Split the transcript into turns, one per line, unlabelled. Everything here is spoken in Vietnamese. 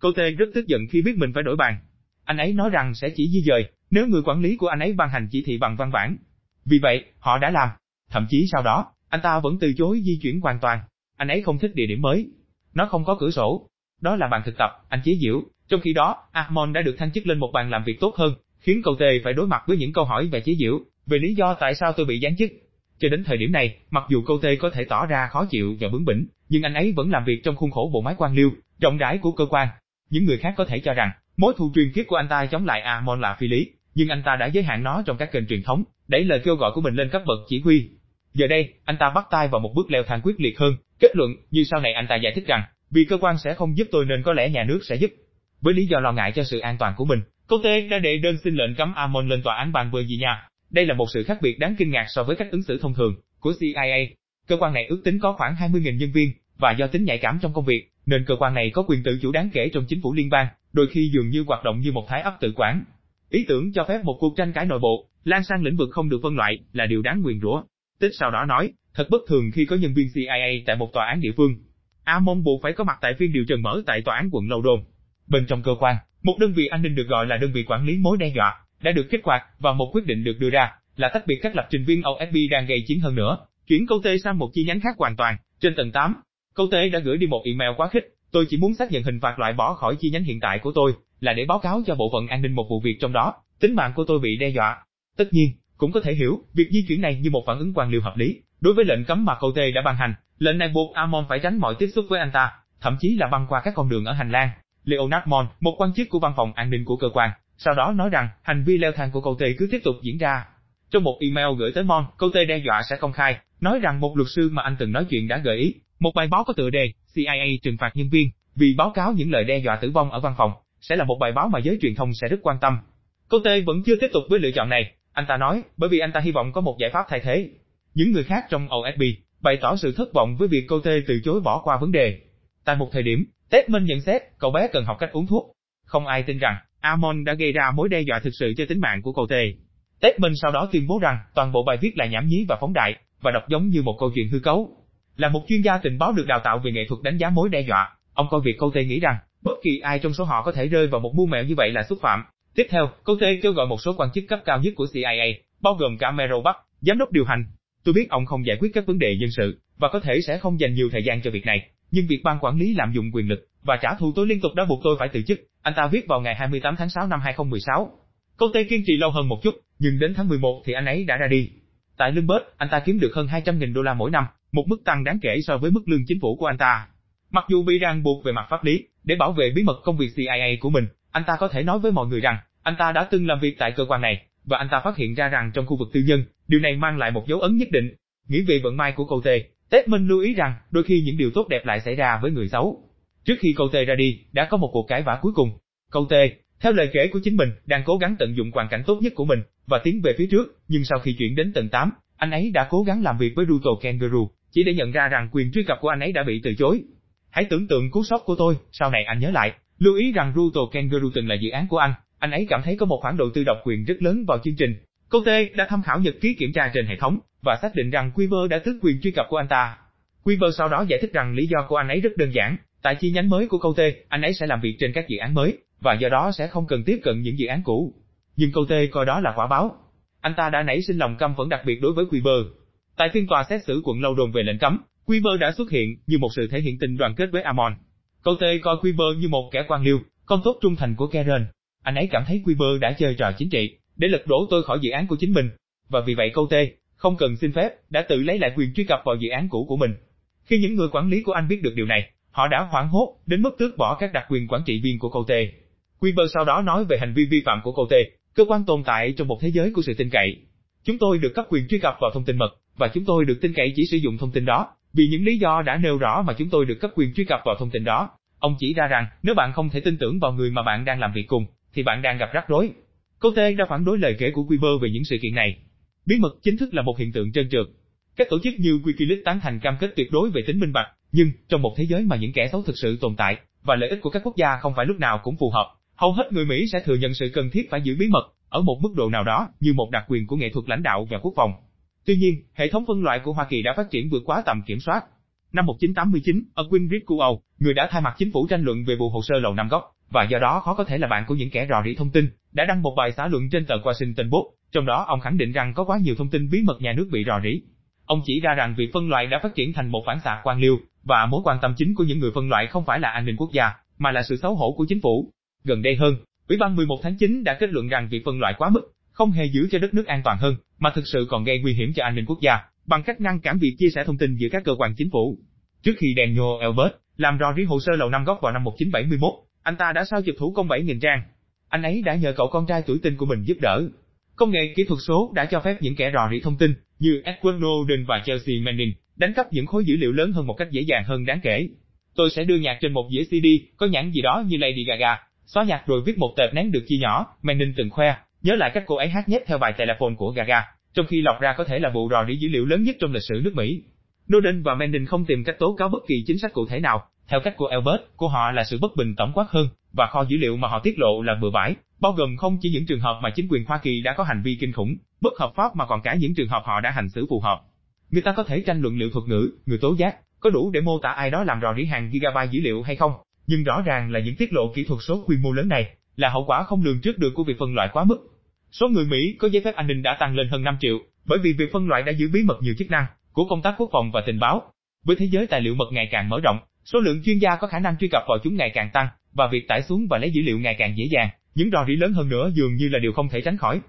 Cô Tê rất tức giận khi biết mình phải đổi bàn. Anh ấy nói rằng sẽ chỉ di dời, nếu người quản lý của anh ấy ban hành chỉ thị bằng văn bản. Vì vậy, họ đã làm. Thậm chí sau đó, anh ta vẫn từ chối di chuyển hoàn toàn. Anh ấy không thích địa điểm mới. Nó không có cửa sổ. Đó là bàn thực tập, anh chế diễu. Trong khi đó, Armon đã được thăng chức lên một bàn làm việc tốt hơn, khiến cậu Tề phải đối mặt với những câu hỏi về chế diễu, về lý do tại sao tôi bị giáng chức. Cho đến thời điểm này, mặc dù cậu Tê có thể tỏ ra khó chịu và bướng bỉnh, nhưng anh ấy vẫn làm việc trong khuôn khổ bộ máy quan liêu, rộng rãi của cơ quan. Những người khác có thể cho rằng, mối thù truyền kiếp của anh ta chống lại Amon là phi lý, nhưng anh ta đã giới hạn nó trong các kênh truyền thống, đẩy lời kêu gọi của mình lên cấp bậc chỉ huy. Giờ đây, anh ta bắt tay vào một bước leo thang quyết liệt hơn, kết luận như sau này anh ta giải thích rằng, vì cơ quan sẽ không giúp tôi nên có lẽ nhà nước sẽ giúp. Với lý do lo ngại cho sự an toàn của mình, Cô Tê đã đệ đơn xin lệnh cấm Amon lên tòa án bàn nhà. Đây là một sự khác biệt đáng kinh ngạc so với cách ứng xử thông thường của CIA. Cơ quan này ước tính có khoảng 20.000 nhân viên, và do tính nhạy cảm trong công việc, nên cơ quan này có quyền tự chủ đáng kể trong chính phủ liên bang, đôi khi dường như hoạt động như một thái ấp tự quản. Ý tưởng cho phép một cuộc tranh cãi nội bộ, lan sang lĩnh vực không được phân loại, là điều đáng nguyền rủa. Tích sau đó nói, thật bất thường khi có nhân viên CIA tại một tòa án địa phương. Amon buộc phải có mặt tại phiên điều trần mở tại tòa án quận Lâu Đồn. Bên trong cơ quan, một đơn vị an ninh được gọi là đơn vị quản lý mối đe dọa, đã được kích hoạt và một quyết định được đưa ra là tách biệt các lập trình viên OSB đang gây chiến hơn nữa, chuyển câu tê sang một chi nhánh khác hoàn toàn. Trên tầng 8, câu tế đã gửi đi một email quá khích, tôi chỉ muốn xác nhận hình phạt loại bỏ khỏi chi nhánh hiện tại của tôi, là để báo cáo cho bộ phận an ninh một vụ việc trong đó, tính mạng của tôi bị đe dọa. Tất nhiên, cũng có thể hiểu, việc di chuyển này như một phản ứng quan liều hợp lý, đối với lệnh cấm mà câu Tê đã ban hành, lệnh này buộc Amon phải tránh mọi tiếp xúc với anh ta, thậm chí là băng qua các con đường ở hành lang. Leonard Mon, một quan chức của văn phòng an ninh của cơ quan, sau đó nói rằng hành vi leo thang của câu Tê cứ tiếp tục diễn ra. Trong một email gửi tới Mon, câu Tê đe dọa sẽ công khai, nói rằng một luật sư mà anh từng nói chuyện đã gợi ý, một bài báo có tựa đề CIA trừng phạt nhân viên vì báo cáo những lời đe dọa tử vong ở văn phòng, sẽ là một bài báo mà giới truyền thông sẽ rất quan tâm. Cậu Tê vẫn chưa tiếp tục với lựa chọn này, anh ta nói, bởi vì anh ta hy vọng có một giải pháp thay thế. Những người khác trong OSB bày tỏ sự thất vọng với việc cô Tê từ chối bỏ qua vấn đề. Tại một thời điểm, Tedman nhận xét, cậu bé cần học cách uống thuốc. Không ai tin rằng, Amon đã gây ra mối đe dọa thực sự cho tính mạng của cậu Tết Minh sau đó tuyên bố rằng, toàn bộ bài viết là nhảm nhí và phóng đại, và đọc giống như một câu chuyện hư cấu. Là một chuyên gia tình báo được đào tạo về nghệ thuật đánh giá mối đe dọa, ông coi việc câu tê nghĩ rằng, bất kỳ ai trong số họ có thể rơi vào một mưu mẹo như vậy là xúc phạm. Tiếp theo, câu tê kêu gọi một số quan chức cấp cao nhất của CIA, bao gồm cả Merrill Buck, giám đốc điều hành. Tôi biết ông không giải quyết các vấn đề dân sự, và có thể sẽ không dành nhiều thời gian cho việc này, nhưng việc ban quản lý lạm dụng quyền lực và trả thù tôi liên tục đã buộc tôi phải từ chức. Anh ta viết vào ngày 28 tháng 6 năm 2016. Câu Tê kiên trì lâu hơn một chút, nhưng đến tháng 11 thì anh ấy đã ra đi. Tại Lương anh ta kiếm được hơn 200.000 đô la mỗi năm, một mức tăng đáng kể so với mức lương chính phủ của anh ta. Mặc dù bị ràng buộc về mặt pháp lý, để bảo vệ bí mật công việc CIA của mình, anh ta có thể nói với mọi người rằng, anh ta đã từng làm việc tại cơ quan này, và anh ta phát hiện ra rằng trong khu vực tư nhân, điều này mang lại một dấu ấn nhất định. Nghĩ về vận may của cậu Tê, Minh lưu ý rằng, đôi khi những điều tốt đẹp lại xảy ra với người xấu. Trước khi cậu Tê ra đi, đã có một cuộc cãi vã cuối cùng. Cậu Tê, theo lời kể của chính mình, đang cố gắng tận dụng hoàn cảnh tốt nhất của mình, và tiến về phía trước, nhưng sau khi chuyển đến tầng 8, anh ấy đã cố gắng làm việc với Ruto Kangaroo, chỉ để nhận ra rằng quyền truy cập của anh ấy đã bị từ chối. Hãy tưởng tượng cú sốc của tôi, sau này anh nhớ lại, lưu ý rằng Ruto Kangaroo từng là dự án của anh, anh ấy cảm thấy có một khoản đầu tư độc quyền rất lớn vào chương trình. Cô Tê đã tham khảo nhật ký kiểm tra trên hệ thống, và xác định rằng Quiver đã tước quyền truy cập của anh ta. Quiver sau đó giải thích rằng lý do của anh ấy rất đơn giản, tại chi nhánh mới của câu T, anh ấy sẽ làm việc trên các dự án mới, và do đó sẽ không cần tiếp cận những dự án cũ. Nhưng câu T coi đó là quả báo. Anh ta đã nảy sinh lòng căm phẫn đặc biệt đối với Quiver. Tại phiên tòa xét xử quận lâu đồn về lệnh cấm, Quiver đã xuất hiện như một sự thể hiện tình đoàn kết với Amon. Câu Tê coi Quiver như một kẻ quan liêu, con tốt trung thành của Karen. Anh ấy cảm thấy Quiver đã chơi trò chính trị, để lật đổ tôi khỏi dự án của chính mình. Và vì vậy câu Tê, không cần xin phép, đã tự lấy lại quyền truy cập vào dự án cũ của mình. Khi những người quản lý của anh biết được điều này, họ đã hoảng hốt đến mức tước bỏ các đặc quyền quản trị viên của cậu Tê. Quiver sau đó nói về hành vi vi phạm của cậu Tê, cơ quan tồn tại trong một thế giới của sự tin cậy. Chúng tôi được cấp quyền truy cập vào thông tin mật, và chúng tôi được tin cậy chỉ sử dụng thông tin đó, vì những lý do đã nêu rõ mà chúng tôi được cấp quyền truy cập vào thông tin đó. Ông chỉ ra rằng, nếu bạn không thể tin tưởng vào người mà bạn đang làm việc cùng, thì bạn đang gặp rắc rối. Cô Tê đã phản đối lời kể của Weber về những sự kiện này. Bí mật chính thức là một hiện tượng trơn trượt. Các tổ chức như Wikileaks tán thành cam kết tuyệt đối về tính minh bạch, nhưng trong một thế giới mà những kẻ xấu thực sự tồn tại và lợi ích của các quốc gia không phải lúc nào cũng phù hợp, hầu hết người Mỹ sẽ thừa nhận sự cần thiết phải giữ bí mật ở một mức độ nào đó như một đặc quyền của nghệ thuật lãnh đạo và quốc phòng. Tuy nhiên, hệ thống phân loại của Hoa Kỳ đã phát triển vượt quá tầm kiểm soát. Năm 1989, ở Queenrich của Âu, người đã thay mặt chính phủ tranh luận về vụ hồ sơ lầu năm góc, và do đó khó có thể là bạn của những kẻ rò rỉ thông tin, đã đăng một bài xã luận trên tờ Washington Post, trong đó ông khẳng định rằng có quá nhiều thông tin bí mật nhà nước bị rò rỉ. Ông chỉ ra rằng việc phân loại đã phát triển thành một phản xạ quan liêu, và mối quan tâm chính của những người phân loại không phải là an ninh quốc gia, mà là sự xấu hổ của chính phủ. Gần đây hơn, Ủy ban 11 tháng 9 đã kết luận rằng việc phân loại quá mức không hề giữ cho đất nước an toàn hơn, mà thực sự còn gây nguy hiểm cho an ninh quốc gia, bằng cách ngăn cản việc chia sẻ thông tin giữa các cơ quan chính phủ. Trước khi Daniel Elbert làm rò rỉ hồ sơ lầu năm góc vào năm 1971, anh ta đã sao chụp thủ công 7.000 trang. Anh ấy đã nhờ cậu con trai tuổi tin của mình giúp đỡ. Công nghệ kỹ thuật số đã cho phép những kẻ rò rỉ thông tin như Edward Snowden và Chelsea Manning đánh cắp những khối dữ liệu lớn hơn một cách dễ dàng hơn đáng kể. Tôi sẽ đưa nhạc trên một dĩa CD, có nhãn gì đó như Lady Gaga, xóa nhạc rồi viết một tệp nén được chia nhỏ, Manning từng khoe, nhớ lại cách cô ấy hát nhép theo bài telephone của Gaga, trong khi lọc ra có thể là vụ rò rỉ dữ liệu lớn nhất trong lịch sử nước Mỹ. Snowden và Manning không tìm cách tố cáo bất kỳ chính sách cụ thể nào, theo cách của Albert, của họ là sự bất bình tổng quát hơn, và kho dữ liệu mà họ tiết lộ là bừa bãi, bao gồm không chỉ những trường hợp mà chính quyền Hoa Kỳ đã có hành vi kinh khủng, bất hợp pháp mà còn cả những trường hợp họ đã hành xử phù hợp. Người ta có thể tranh luận liệu thuật ngữ, người tố giác, có đủ để mô tả ai đó làm rò rỉ hàng gigabyte dữ liệu hay không, nhưng rõ ràng là những tiết lộ kỹ thuật số quy mô lớn này là hậu quả không lường trước được của việc phân loại quá mức. Số người Mỹ có giấy phép an ninh đã tăng lên hơn 5 triệu, bởi vì việc phân loại đã giữ bí mật nhiều chức năng của công tác quốc phòng và tình báo. Với thế giới tài liệu mật ngày càng mở rộng, số lượng chuyên gia có khả năng truy cập vào chúng ngày càng tăng, và việc tải xuống và lấy dữ liệu ngày càng dễ dàng, những rò rỉ lớn hơn nữa dường như là điều không thể tránh khỏi.